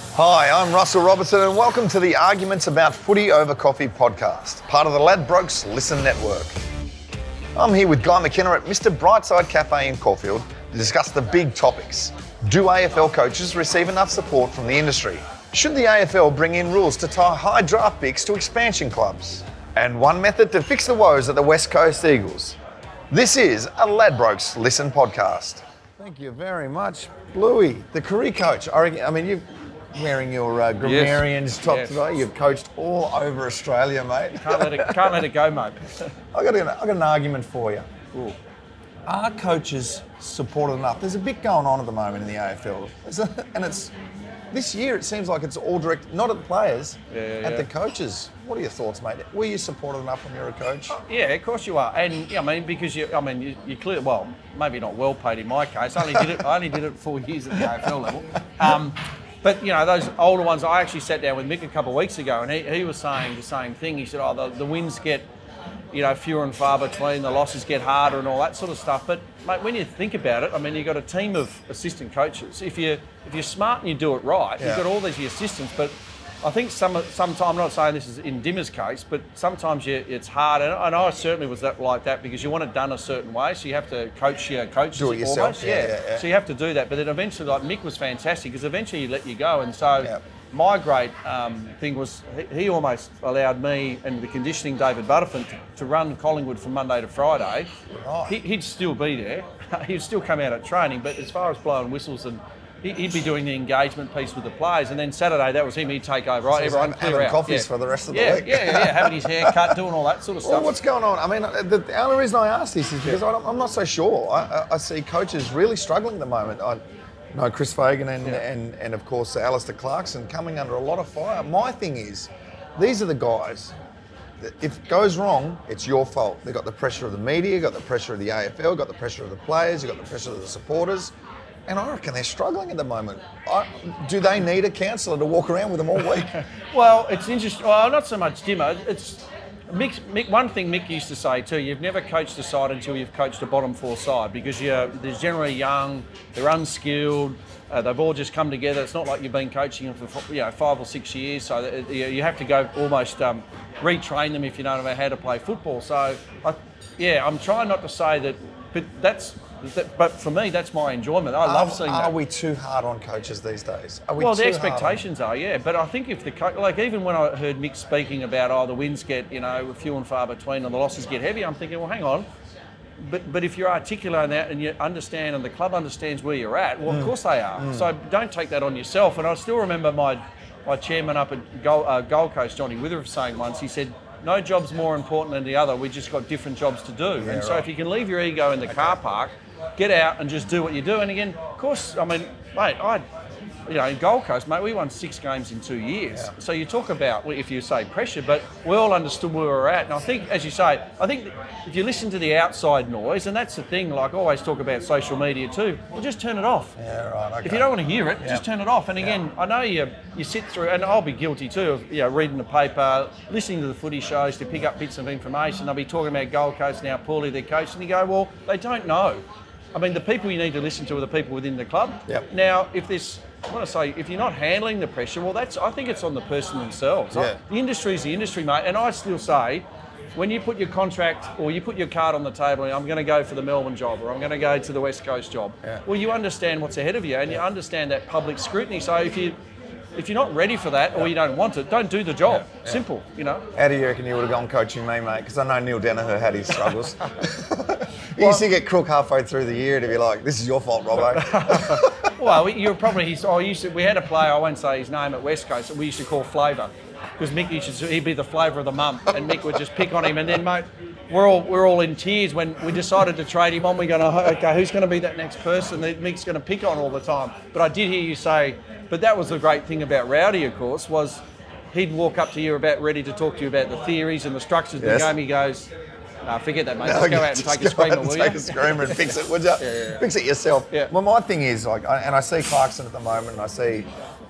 Hi, I'm Russell Robertson, and welcome to the Arguments About Footy Over Coffee podcast, part of the Ladbrokes Listen Network. I'm here with Guy McKenna at Mr. Brightside Cafe in Caulfield to discuss the big topics. Do AFL coaches receive enough support from the industry? Should the AFL bring in rules to tie high draft picks to expansion clubs? And one method to fix the woes at the West Coast Eagles. This is a Ladbrokes Listen podcast. Thank you very much, Bluey, the career coach. I, mean, you're wearing your uh, grammarian's top Yes. today. You've coached all over Australia, mate. Can't let it, can't let it go, mate. I got, an, I got an argument for you. Are coaches supported enough? There's a bit going on at the moment in the AFL, a- and it's this year. It seems like it's all direct, not at the players, Yeah, yeah, at yeah. the coaches. What are your thoughts, mate? Were you supported enough when you're a coach? Yeah, of course you are, and yeah, I mean because you, I mean you, you clear well, maybe not well paid in my case. I only did it. I only did it four years at the AFL level. Um, but you know those older ones. I actually sat down with Mick a couple of weeks ago, and he, he was saying the same thing. He said, "Oh, the, the wins get." You know, fewer and far between. The losses get harder and all that sort of stuff. But mate, when you think about it, I mean, you've got a team of assistant coaches. If you if you're smart and you do it right, Yeah. you've got all these assistants. But I think some sometimes I'm not saying this is in Dimmer's case, but sometimes you, it's hard, and, and I certainly was that like that because you want it done a certain way, so you have to coach your coaches Do it yourself, almost, yeah, yeah, yeah. So you have to do that, but then eventually, like Mick was fantastic because eventually he let you go, and so. Yeah. My great um, thing was he, he almost allowed me and the conditioning David Butterfield to, to run Collingwood from Monday to Friday. Right. He, he'd still be there. He'd still come out at training, but as far as blowing whistles and he'd be doing the engagement piece with the players, and then Saturday that was him. He'd take over. Right, he's everyone having- out. coffees Yeah. for the rest of the yeah, week. Yeah, yeah, yeah, having his hair cut, doing all that sort of Well, stuff. what's going on? I mean, the, the only reason I ask this is because I am not so sure. I, I, see coaches really struggling at the moment. I know Chris Fagan and, and, and of course, Alastair Clarkson coming under a lot of fire. My thing is, these are the guys. that If it goes wrong, it's your fault. They've got the pressure of the media, got the pressure of the AFL, got the pressure of the players, you've got the pressure of the supporters. And I reckon they're struggling at the moment. I, do they need a counsellor to walk around with them all week? Well, it's interesting. Well, not so much Dimmer. It's Mick, Mick, one thing Mick used to say too. You've never coached a side until you've coached a bottom four side because you're they're generally young, they're unskilled. Uh, they've all just come together. It's not like you've been coaching them for you know five or six years, so that, you you have to go almost um, retrain them if you don't know how to play football. So, I, yeah, I'm trying not to say that, but that's. That, but for me, that's my enjoyment. I love are, seeing are that. we too hard on coaches these days? Are we Well, the too hard on- expectations are, yeah. But I think if the co- like even when I heard Mick speaking about oh the wins get you know few and far between and the losses get heavy, I'm thinking well hang on. But but if you're articulate in that and you understand and the club understands where you're at, well of course they are. So don't take that on yourself. And I still remember my my chairman up at Gold, uh, Gold Coast, Johnny Withers, saying once he said. No job's more important than the other. We just got different jobs to do. and so right. if you can leave your ego in the car park, get out and just do what you do. And again, of course, I mean, mate, I you know, in Gold Coast, mate, we won six games in two years. Yeah. So you talk about, if you say pressure, but we all understood where we were at. And I think, as you say, I think if you listen to the outside noise, and that's the thing, like I always talk about social media too, well, just turn it off. Yeah, right. Okay. If you don't want to hear it, just turn it off. And again, I know you you sit through, and I'll be guilty too of you know reading the paper, listening to the footy shows to pick up bits of information. They'll be talking about Gold Coast and how poorly they're coached, and you go, well, they don't know. I mean, the people you need to listen to are the people within the club. Yep. Now, if this, I want to say, if you're not handling the pressure, well, that's I think it's on the person themselves. I- the industry is the industry, mate, and I still say. When you put your contract or you put your card on the table and I'm going to go for the Melbourne job or I'm going to go to the West Coast job, Yeah. well, you understand what's ahead of you and you understand that public scrutiny. So if you if you're not ready for that or you don't want it, don't do the job. Simple, you know. How do you reckon you would have gone coaching me, mate? Because I know Neale Daniher had his struggles. he used to get crook halfway through the year to be like, "This is your fault, Robbo." Well, you're probably he's. I used to. We had a player. I won't say his name at West Coast. That we used to call Flavour, because Mick used to. He'd be the flavour of the month, and Mick would just pick on him. And then, mate, we're all we're all in tears when we decided to trade him on. We're going to okay, who's going to be that next person that Mick's going to pick on all the time? But I did hear you say. But that was the great thing about Rowdy, of course, was he'd walk up to you about ready to talk to you about the theories and the structures of Yes. the game. He goes. No, forget that, mate. Just go out and take a screamer, will take you? a screamer and fix it, would you? yeah. Fix it yourself. Yeah. Well, my thing is like, and I see Clarkson at the moment, and I see,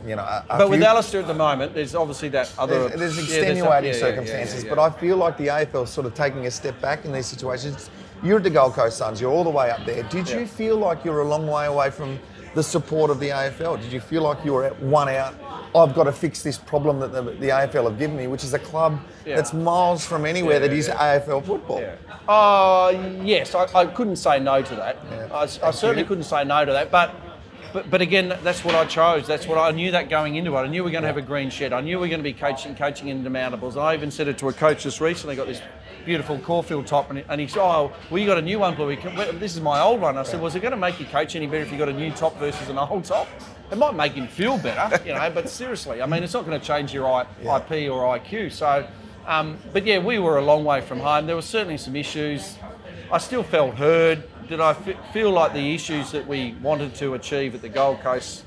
you know, a, a But with few- Alastair at the moment, there's obviously that other. There's, there's yeah, some- extenuating yeah, yeah, circumstances, yeah, yeah, but I feel like the AFL is sort of taking a step back in these situations. You're at the Gold Coast Suns, you're all the way up there. Did you feel like you're a long way away from the support of the AFL? Did you feel like you were at one out I've got to fix this problem that the, the AFL have given me, which is a club Yeah. that's miles from anywhere Yeah, that is. AFL football. Uh, yes, I, I couldn't say no to that. I, I certainly you. couldn't say no to that. But, but, but again, that's what I chose. That's what I knew that going into it. I knew we are going to have a green shed. I knew we were going to be coaching, coaching in demountables. And I even said it to a coach just recently. Got this beautiful Caulfield top, and, and he said, "Oh, well, you got a new one, Bluey. This is my old one." I said, "Was it going to make you coach any better if you got a new top versus an old top?" It might make him feel better, you know. But seriously, I mean, it's not going to change your I, Yeah. IP or IQ. So, um, but yeah, we were a long way from home. There were certainly some issues. I still felt heard. Did I f- feel like the issues that we wanted to achieve at the Gold Coast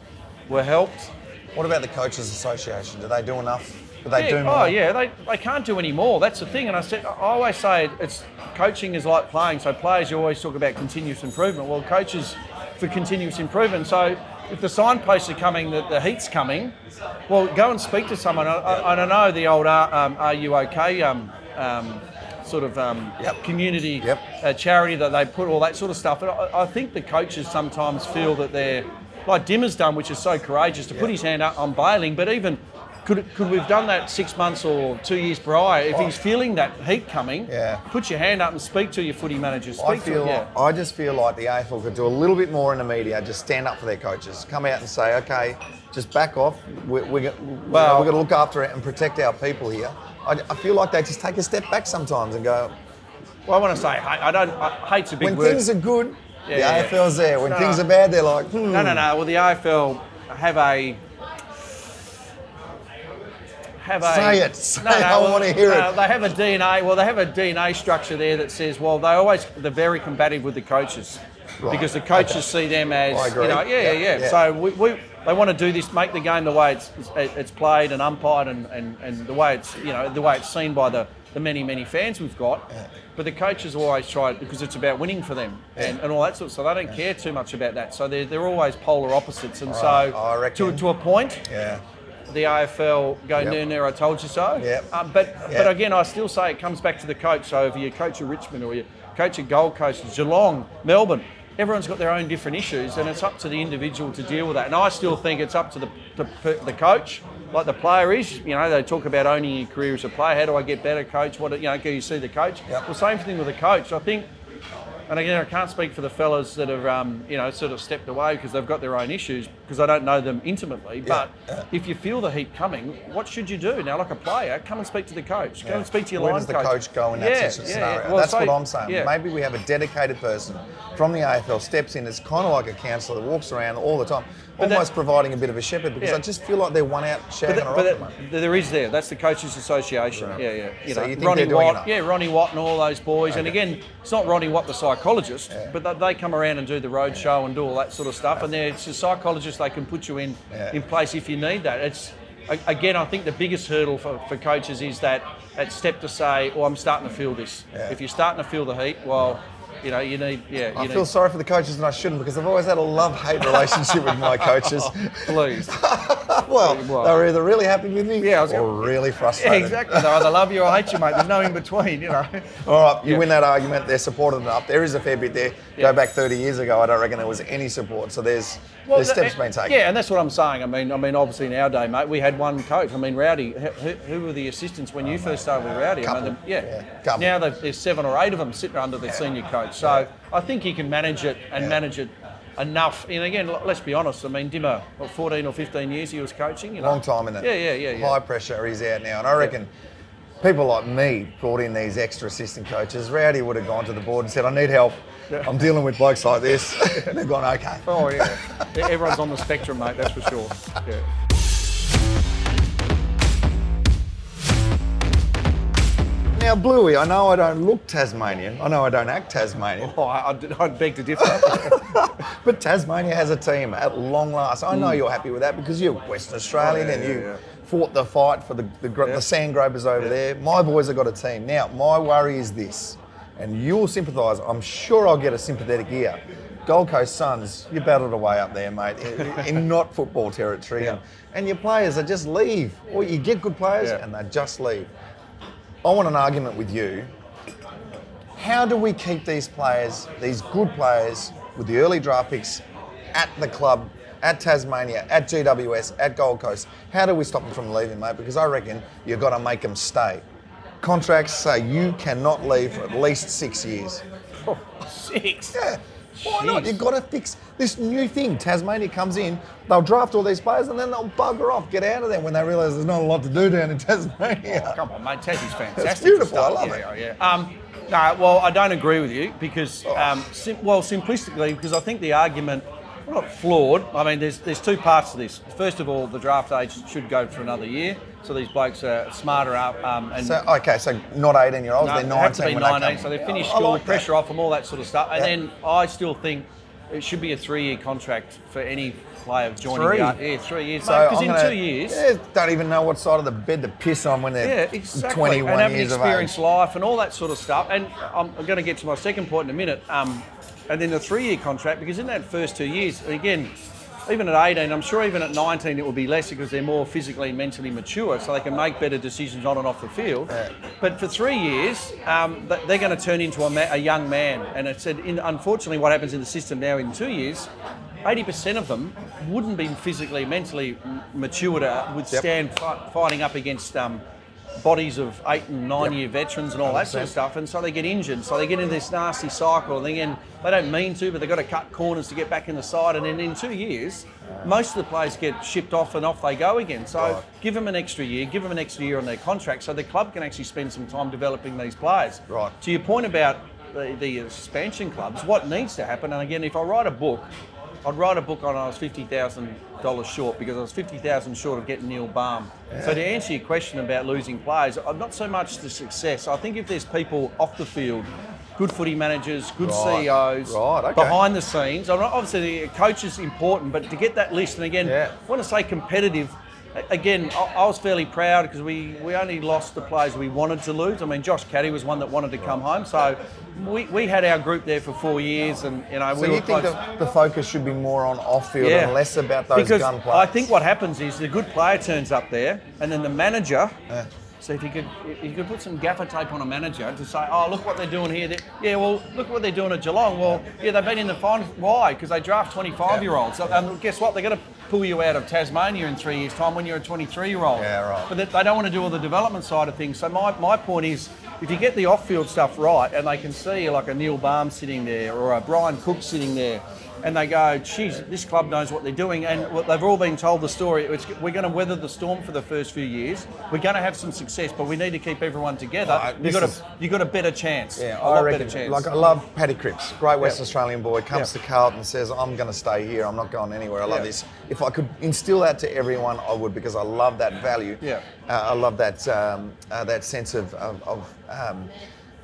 were helped? What about the Coaches Association? Do they do enough? Do they do more? oh yeah, they, they can't do any more. That's the thing. And I said, I always say it's coaching is like playing. So players, you always talk about continuous improvement. Well, coaches for continuous improvement. So if the signposts are coming that the heat's coming, well, go and speak to someone. I, I, I don't know the old uh, um, Are You OK um, um, sort of um, Yep. community Yep. uh, charity that they put all that sort of stuff. And I, I think the coaches sometimes feel that they're like Dimmer's done, which is so courageous to put his hand up on bailing. But even could could we've done that six months or two years prior? If he's feeling that heat coming, Oh. Yeah. put your hand up and speak to your footy manager. Speak I to feel, him, yeah. I just feel like the AFL could do a little bit more in the media. Just stand up for their coaches. Come out and say, okay, just back off. We're, we're, Well- we're going to look after it and protect our people here. I, I feel like they just take a step back sometimes and go, Well, I want to say, I, I don't. I, hate's a big when word. things are good, Yeah, the. AFL's there. When No, things are bad, they're like, hmm. No, no, no. Well, the AFL have a have a Say it. Say it. I wanna hear it. They have a DNA. Well, they have a DNA structure there that says, well, they always they're very combative with the coaches Right. because the coaches Okay. see them as I agree. you know, yeah, yeah, Yeah, yeah. yeah. So we, we they want to do this, make the game the way it's it's, played and umpired and, and, and the way it's you know the way it's seen by the the many many fans we've got. But the coaches always try it because it's about winning for them and, and all that sort. of So they don't care too much about that. So they're, they're always polar opposites. And Right. so to, to a point, Yeah. The AFL go Yep. near near I told you so. Yep. Um, but Yep. but again, I still say it comes back to the coach. So if you coach at Richmond or you coach at Gold Coast, Geelong, Melbourne, everyone's got their own different issues, and it's up to the individual to deal with that. And I still think it's up to the the, the coach. Like the player is, you know, they talk about owning your career as a player. How do I get better, coach? What, you know, can you see the coach? Yep. Well, same thing with the coach. I think and again, I can't speak for the fellas that have, um, you know, sort of stepped away because they've got their own issues because I don't know them intimately. But yeah. if you feel the heat coming, what should you do? Now, like a player, come and speak to the coach. Go and speak to your Where line does the coach go in that Yeah, yeah, scenario? yeah. Well, That's so- what I'm saying. yeah. Maybe we have a dedicated person from the AFL steps in. It's kind of like a counsellor that walks around all the time, But that- almost providing a bit of a shepherd because Yeah. I just feel like they're one out But, shagging that, but that- mate. there is there. That's the coaches' association. Right. Yeah, yeah. You So know, you think Ronnie they're doing Watt. enough? Yeah, Ronnie Watt and all those boys. And again, it's not Ronnie Watt, the psychologist, but they, they come around and do the road show and do all that sort of stuff. And they're it's a psychologist they can put you in Yeah. in place if you need that. It's again, I think the biggest hurdle for, for coaches is that that step to say, "Oh, I'm starting to feel this." Yeah. If you're starting to feel the heat, well, you know, you need yeah. I feel need, sorry for the coaches and I shouldn't because I've always had a love-hate relationship with my coaches. Oh, please. well, Well- they were either really happy with me Yeah, I was or gonna- really Yeah, frustrated. exactly. They either love you or hate you, mate. There's no in between, you know. All right, you Yeah. win that argument. They're supported enough. There is a fair bit there. Yeah. Go back 30 years ago, I don't reckon there was any support. So there's there's th- steps being taken. Yeah, and that's what I'm saying. I mean, I mean, obviously in our day, mate, we had one coach. I mean, Rowdy. Who, who- were the assistants when you oh, first started with Rowdy? I mean, the- yeah. Yeah. Now there's seven or eight of them sitting under the senior coach. So I think he can manage it and Yeah. manage it enough. And again, let's be honest. I mean, Dimmer, what, 14 or 15 years he was coaching. You know? Long time in it. Yeah, yeah, yeah, yeah. High pressure. He's out now, and I reckon. People like me brought in these extra assistant coaches. Rowdy would have gone to the board and said, "I need help. I'm dealing with blokes like this." and they've gone, "Okay." Oh yeah. Yeah, Everyone's on the spectrum, mate. That's for sure. Yeah. Now, Bluey, I know I don't look Tasmanian. I know I don't act Tasmanian. Oh, I, I'd, I'd beg to differ. But Tasmania has a team at long last. I know you're happy with that because you're Western Australian Mm. Oh, yeah, and you yeah. fought the fight for the, the, gr- the sand gropers over there. My boys have got a team. Now, my worry is this, and you'll sympathise. I'm sure I'll get a sympathetic ear. Gold Coast Suns, you battled away up there, mate, in, in not football territory. And, and your players they just leave. Or you get good players and they just leave. I want an argument with you. How do we keep these players, these good players, with the early draft picks at the club at Tasmania, at GWS, at Gold Coast. How do we stop them from leaving, mate? Because I reckon you've got to make them stay. Contracts say you cannot leave for at least six years. Oh, six. Yeah. Why not? You've got to fix this new thing. Tasmania comes in, they'll draft all these players and then they'll bugger off, get out of there when they realise there's not a lot to do down in Tasmania. Come on, mate. Tassie's fantastic. It's beautiful, I love yeah, it. Yeah, Um, no, well, I don't agree with you because, Oh. um, sim- well, simplistically, because I think the argument, not flawed. I mean, there's there's two parts to this. First of all, the draft age should go for another year, so these blokes are smarter up um, and. So, okay, so not 18 year olds, No, they're they 19 have to be when they so they finish school, like pressure off them, all that sort of stuff. And Yeah. then I still think it should be a three-year contract for any player joining Three? the. Yeah, three years. So Because I'm in gonna- two years, yeah, don't even know what side of the bed to piss on when they're yeah, exactly. 21 and have an years of experienced life and all that sort of stuff. And I'm, I'm going to get to my second point in a minute. Um, and then the three-year contract, because in that first two years, again, even at 18, I'm sure even at 19 it will be less because they're more physically and mentally mature, so they can make better decisions on and off the field. But for three years, um, they're going to turn into a, ma- a young man. And it said, in, unfortunately, what happens in the system now in two years, 80% of them wouldn't be physically, mentally mature to withstand fi- fighting up against um, bodies of eight and nine Yep. year veterans and all that sort of stuff, and so they get injured. So they get into this nasty cycle, and again, they don't mean to, but they've got to cut corners to get back in the side. And then in two years, most of the players get shipped off, and off they go again. So Right. give them an extra year, give them an extra year on their contract, so the club can actually spend some time developing these players. Right. To your point about the, the expansion clubs, what needs to happen, and again, if I write a book, I'd write a book on I was fifty thousand dollars short because I was fifty thousand short of getting Neil Balme. So to answer your question about losing players, I'm not so much the success. I think if there's people off the field, good footy managers, good Right. CEOs, Right, okay. behind the scenes. Obviously, the coach is important, but to get that list, and again, Yeah. I want to say competitive. Again, I, was fairly proud because we, we only lost the players we wanted to lose. I mean, Josh Caddy was one that wanted to come home, so we, we had our group there for four years, and you know So we you think the, the focus should be more on off field and less about those because gun players? I think what happens is the good player turns up there, and then the manager. So if you could, if you could put some gaffer tape on a manager to say, oh look what they're doing here. They- Yeah, well look what they're doing at Geelong. Well, yeah, they've been in the final. Why? Because they draft 25 year olds. And um, guess what? They're going to pull you out of Tasmania in three years' time when you're a 23 year old. Yeah, right. But they- they don't want to do all the development side of things. So my, my point is, if you get the off-field stuff right, and they can see like a Neil Balme sitting there or a Brian Cook sitting there, and they go, geez, this club knows what they're doing, and they've all been told the story. It's, we're going to weather the storm for the first few years. We're going to have some success, but we need to keep everyone together. You this got is- a you got a better chance. Yeah, a I reckon. chance. Like I love Paddy Cripps, great West Yeah. Australian boy, comes Yeah. to Carlton, and says, "I'm going to stay here. I'm not going anywhere. I love Yeah. this." If I could instill that to everyone, I would because I love that value. Yeah. Uh, I love that um, uh, that sense of of. of um,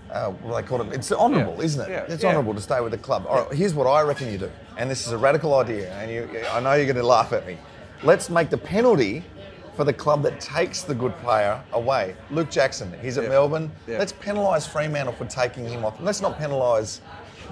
uh, what they call it. It's honourable, Yeah. isn't it? Yeah. It's Yeah. honourable to stay with the club. All right, here's what I reckon you do, and this is a radical idea, and you, I know you're going to laugh at me. Let's make the penalty for the club that takes the good player away. Luke Jackson, he's at Yeah. Melbourne. Yeah. Let's penalise Fremantle for taking him off. Let's not penalise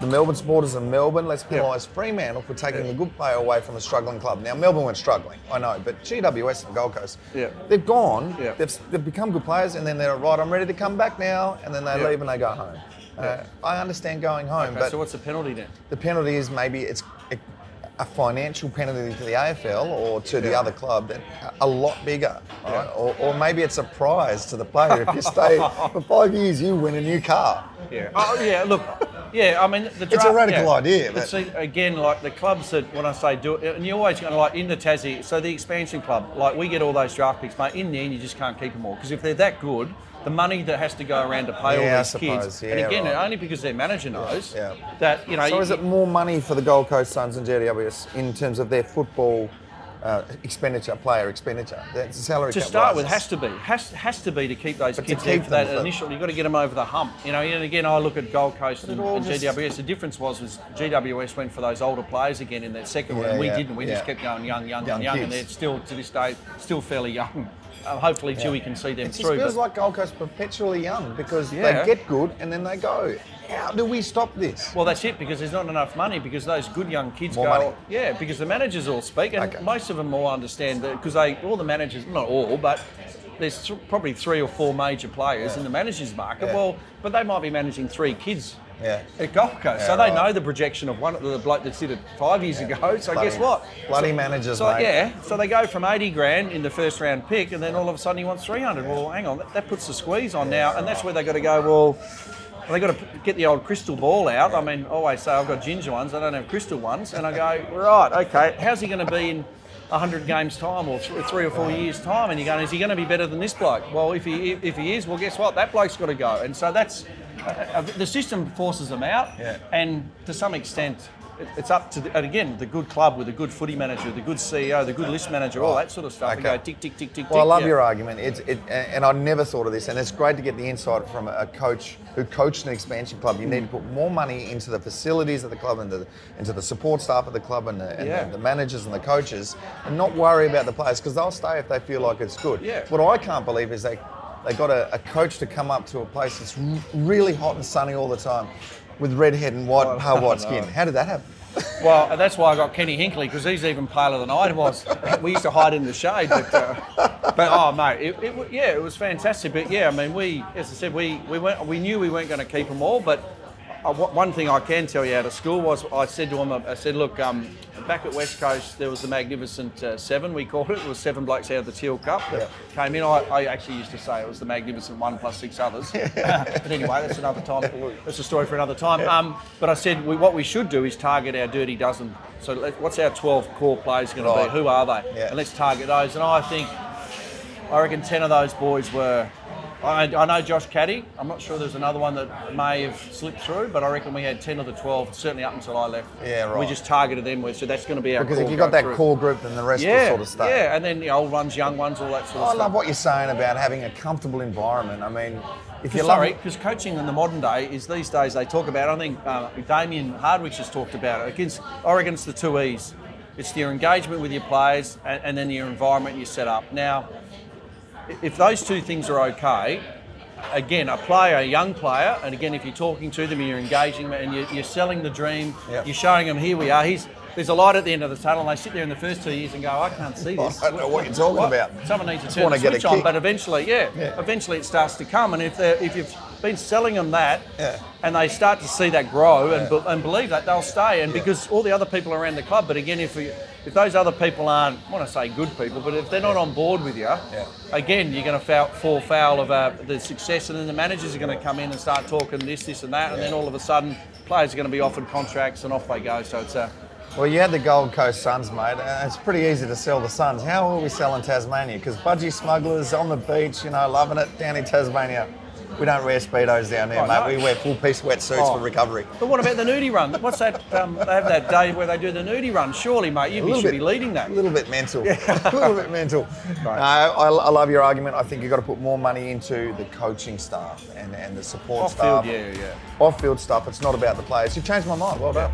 the Melbourne supporters in Melbourne. Let's penalise Fremantle for taking Yeah. the good player away from a struggling club. Now, Melbourne weren't struggling, I know, but GWS and Gold Coast, Yeah. they've gone, Yeah. they've, they've become good players, and then they're right, I'm ready to come back now, and then they leave and they go home. Uh, I understand going home, Okay, but so what's the penalty then? the penalty is maybe it's a, a financial penalty to the AFL or to the other club that a lot bigger, all right? or, or maybe it's a prize to the player if you stay for five years, you win a new car. Yeah. Oh yeah. Look. Yeah. I mean, the draft, It's a radical yeah. idea, But but- see, again, like the clubs that when I say do it, and you're always going to like in the Tassie. So the expansion club, like we get all those draft picks, mate. In the end, you just can't keep them all because if they're that good. The money that has to go around to pay Yeah, all these suppose. kids, Yeah, and again, right. only because their manager knows Yeah. that you know. So you- is it more money for the Gold Coast Suns and GWS in terms of their football uh, expenditure, player expenditure? The salary to cap start with rises? has to be has has to be to keep those But to kids there keep for them that for- initial. You've got to get them over the hump. You know, and again, I look at Gold Coast and, all and just- GWS. The difference was was GWS went for those older players again in that second one. Yeah, and We yeah, didn't. We just kept going young, young, Young young, young, and they're still to this day still fairly young. Uh, hopefully, Dewey can see them through. It feels like Gold Coast perpetually young because Yeah. they get good and then they go. How do we stop this? Well, that's it because there's not enough money because those good young kids More go. money. Yeah, because the managers all speak and Okay. most of them all understand that because they all the managers, not all, but there's th- probably three or four major players in the managers market. Yeah. Well, but they might be managing three kids Yeah. at Gold Coast. Yeah, so they right. know the projection of one the bloke that did it five years ago. So Bloody- guess what? Bloody managers, So mate. yeah, so they go from 80 grand in the first round pick, and then all of a sudden he wants 300. Well, hang on, that, that puts the squeeze on now, and that's where they got to go. Well, they got to get the old crystal ball out. I mean, I always say I've got ginger ones, I don't have crystal ones, and I go right, okay, how's he going to be in? 100 games time or th- three or four years time and you're going is he going to be better than this bloke well if he if he is well guess what that bloke's got to go and so that's uh, uh, the system forces them out Yeah. and to some extent it's up to the, and again the good club with a good footy manager the good CEO the good list manager all that sort of stuff Okay. go tick tick tick tick Well, I love yeah. your argument. It's, it, and I never thought of this, and it's great to get the insight from a coach who coached an expansion club. You need to put more money into the facilities of the club, and the, into the support staff of the club, and, the, and Yeah. the, the managers and the coaches, and not worry about the players because they'll stay if they feel like it's good. Yeah. What I can't believe is they they got a, a coach to come up to a place that's really hot and sunny all the time, with red head and white, Well, pale white skin. How did that happen? Well, that's why I got Kenny Hinkley because he's even paler than I was. We used to hide in the shade, but, uh, but oh mate, it, it, yeah, it was fantastic. But yeah, I mean, we, as I said, we we went, we knew we weren't going to keep them all, but. Uh, one thing I can tell you out of school was I said to him, I said, look, um, back at West Coast there was the Magnificent uh, Seven, we called it. It was seven blokes out of the Teal Cup that came in. I, I actually used to say it was the Magnificent One plus six others. but anyway, that's another time. That's a story for another time. Um, but I said we, what we should do is target our dirty dozen. So let, what's our 12 core players going to be? Who are they? Yeah. And let's target those. And I think I reckon 10 of those boys were. I, I know Josh Caddy. I'm not sure there's another one that may have slipped through, but I reckon we had 10 of the 12, certainly up until I left. Yeah, right. We just targeted them. with- So that's going to be our Because if you've got that through. core group, then the rest will yeah, sort of stay. yeah, and then the old ones, young ones, all that sort of stuff. I love what you're saying about having a comfortable environment. I mean, if you're Sorry, because coaching in the modern day is these days they talk about. I think uh, Damien Hardwicks has talked about it. Against, I reckon it's the two E's. It's your engagement with your players and, and then your environment you set up. Now, if those two things are okay, again, a player, a young player, and again, if you're talking to them, and you're engaging them, and you're, you're selling the dream. Yeah. You're showing them here we are. He's, there's a light at the end of the tunnel, and they sit there in the first two years and go, I can't see this. I don't know what you're talking about. Someone needs to turn the switch on, but eventually, yeah, Yeah. eventually it starts to come. And if they if you've been selling them that, Yeah. and they start to see that grow and, be- and believe that, they'll stay. And because all the other people around the club, but again, if we, if those other people aren't, I want to say good people, but if they're not on board with you, again, you're going to foul, fall foul of uh, the success, and then the managers are going to come in and start talking this, this, and that, and then all of a sudden, players are going to be offered contracts, and off they go. So it's a Well, you had the Gold Coast Suns, mate. Uh, It's pretty easy to sell the Suns. How will we sell in Tasmania? Because budgie smugglers on the beach, you know, loving it down in Tasmania. We don't wear speedos down there, Oh, mate. no. We wear full piece wetsuits Oh. for recovery. But what about the nudie run? What's that? Um, they have that day where they do the nudie run. Surely, mate, you should bit- be leading that. A little bit mental. a little bit mental. Right. No, I, I love your argument. I think you've got to put more money into the coaching staff and, and the support Off staff. field, yeah, yeah. Off field stuff. It's not about the players. You've changed my mind. Well done.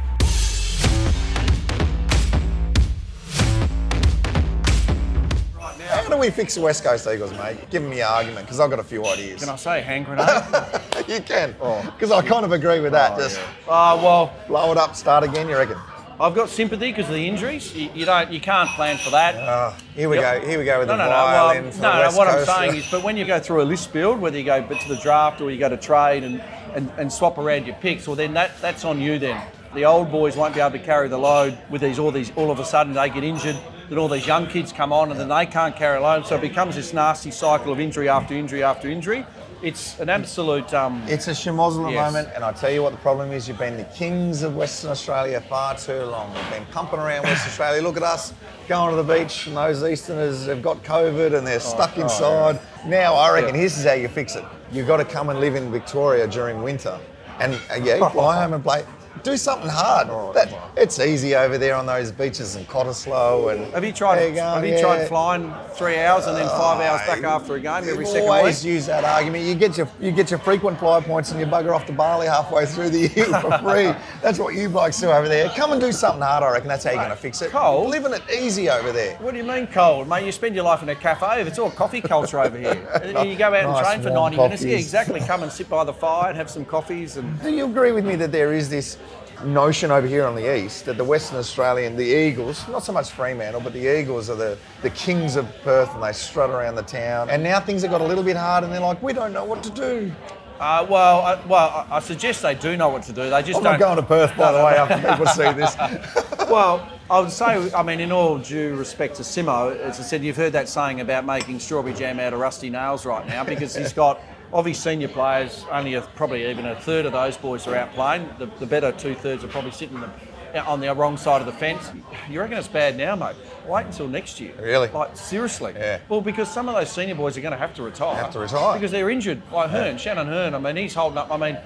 We fix the West Coast Eagles, mate? Give me your argument, because I've got a few ideas. Can I say hand grenade? you can. Oh. Because I kind of agree with that. Just Ah, well, blow it up, start again, you reckon? I've got sympathy because of the injuries. You, you don't, you can't plan for that. Oh, here we Yep. go. Here we go with no, the no, no. Violin. no, for the no. West What Coast. I'm saying is, but when you go through a list build, whether you go to the draft or you go to trade and, and, and swap around your picks, well, then that, that's on you. Then the old boys won't be able to carry the load with these. All these, all of a sudden, they get injured. Then all these young kids come on, and then they can't carry a load. So it becomes this nasty cycle of injury after injury after injury. It's an absolute. Um, It's a schmozzle at Yes. moment, and I tell you what the problem is. You've been the kings of Western Australia far too long. We've been pumping around Western Australia. Look at us going to the beach, and those Easterners have got COVID and they're stuck oh, inside. Now, I reckon Yeah. this is how you fix it. You've got to come and live in Victoria during winter, and uh, yeah, fly home and play. Do something hard. Oh, that, it's easy over there on those beaches in Cottesloe and. have you tried? There you have you yeah. tried flying three hours and then five hours back Oh, after a game every you second always week? use that argument. You get your you get your frequent flyer points and you bugger off to Bali halfway through the year for free. That's what you blokes do over there. Come and do something hard. I reckon that's how you're going to fix it. Cold? living it easy over there. What do you mean cold, mate? You spend your life in a cafe. If it's all coffee culture over here, And you go out and train for warm 90 minutes. Yeah, exactly. Come and sit by the fire and have some coffees and. Do you agree with me that there is this notion over here on the east that the Western Australian, the Eagles, not so much Fremantle, but the Eagles are the, the kings of Perth and they strut around the town. And now things have got a little bit hard and they're like, we don't know what to do. Uh, well, I, well, I suggest they do know what to do. They just I'm don't. not going to Perth, by the way, after people see this. Well, I would say, I mean, in all due respect to Simo, as I said, you've heard that saying about making strawberry jam out of rusty nails right now because he's got, of his senior players, only a, probably even a third of those boys are out playing. The, the better two thirds are probably sitting in the, on the wrong side of the fence. You reckon it's bad now, mate? Wait until next year. Really? Like, seriously. Yeah. Well, because some of those senior boys are going to have to retire. Have to retire. Because they're injured. Like Hurn, Shannon Hurn, I mean, he's holding up. I mean,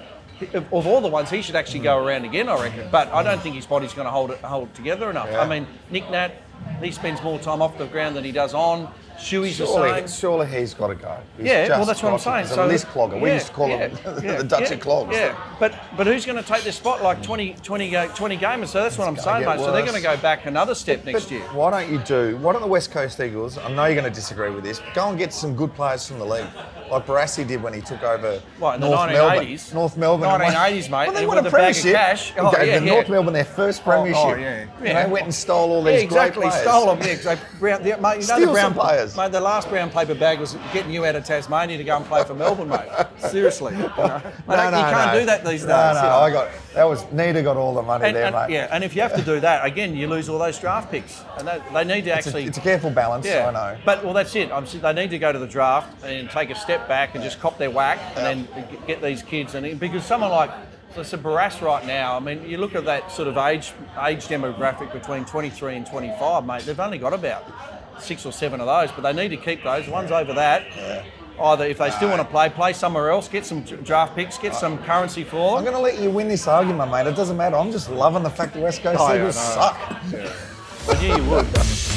of of all the ones, he should actually go around again, I reckon. But I don't think his body's going to hold it hold together enough. Yeah. I mean, Nick Nat, he spends more time off the ground than he does on. Shuey's Surely, surely he's got to go. He's Yeah, well, that's what I'm saying. He's a list clogger. we used to call yeah, him yeah, the Dutch yeah, of clogs. Yeah, but but who's going to take this spot? Like 20, 20, ga- 20 gamers. So that's what I'm saying, mate. So they're going to go back another step next But year. Why don't you do? Why don't the West Coast Eagles? I know you're going to disagree with this. But go and get some good players from the league, like Barassi did when he took over What, in the North 1980s? Melbourne. North Melbourne. 1980s, mate, Well, they won a with bag of premiership. cash. Oh, gave yeah, the yeah. North Melbourne their first oh, oh, premiership. oh, yeah. And Yeah. they went and stole all Yeah, these exactly. great players. Stole them. Yeah, they, brown, the, mate, you know Steal the brown players. Mate, the last brown paper bag was getting you out of Tasmania to go and play for Melbourne, mate. Seriously. You, know? Mate, No, you no, can't no. do that these days. No, no, know. I got that was Nita got all the money and, there, and- mate. yeah, and if you have to do that again, you lose all those draft picks, and that, they need to It's a, actually. it's a careful balance. yeah, I know. But well, that's it. I'm, they need to go to the draft and take a step back and just cop their whack, and then get these kids. And because someone like so it's a Barras right now. I mean, you look at that sort of age age demographic between 23 and 25, mate. They've only got about six or seven of those, but they need to keep those. Ones over that. Either if they still want to play, play somewhere else, get some draft picks, get some currency for I'm going to let you win this argument, mate. It doesn't matter. I'm just loving the fact the West Coast Oh, Eagles know. suck. I knew you would.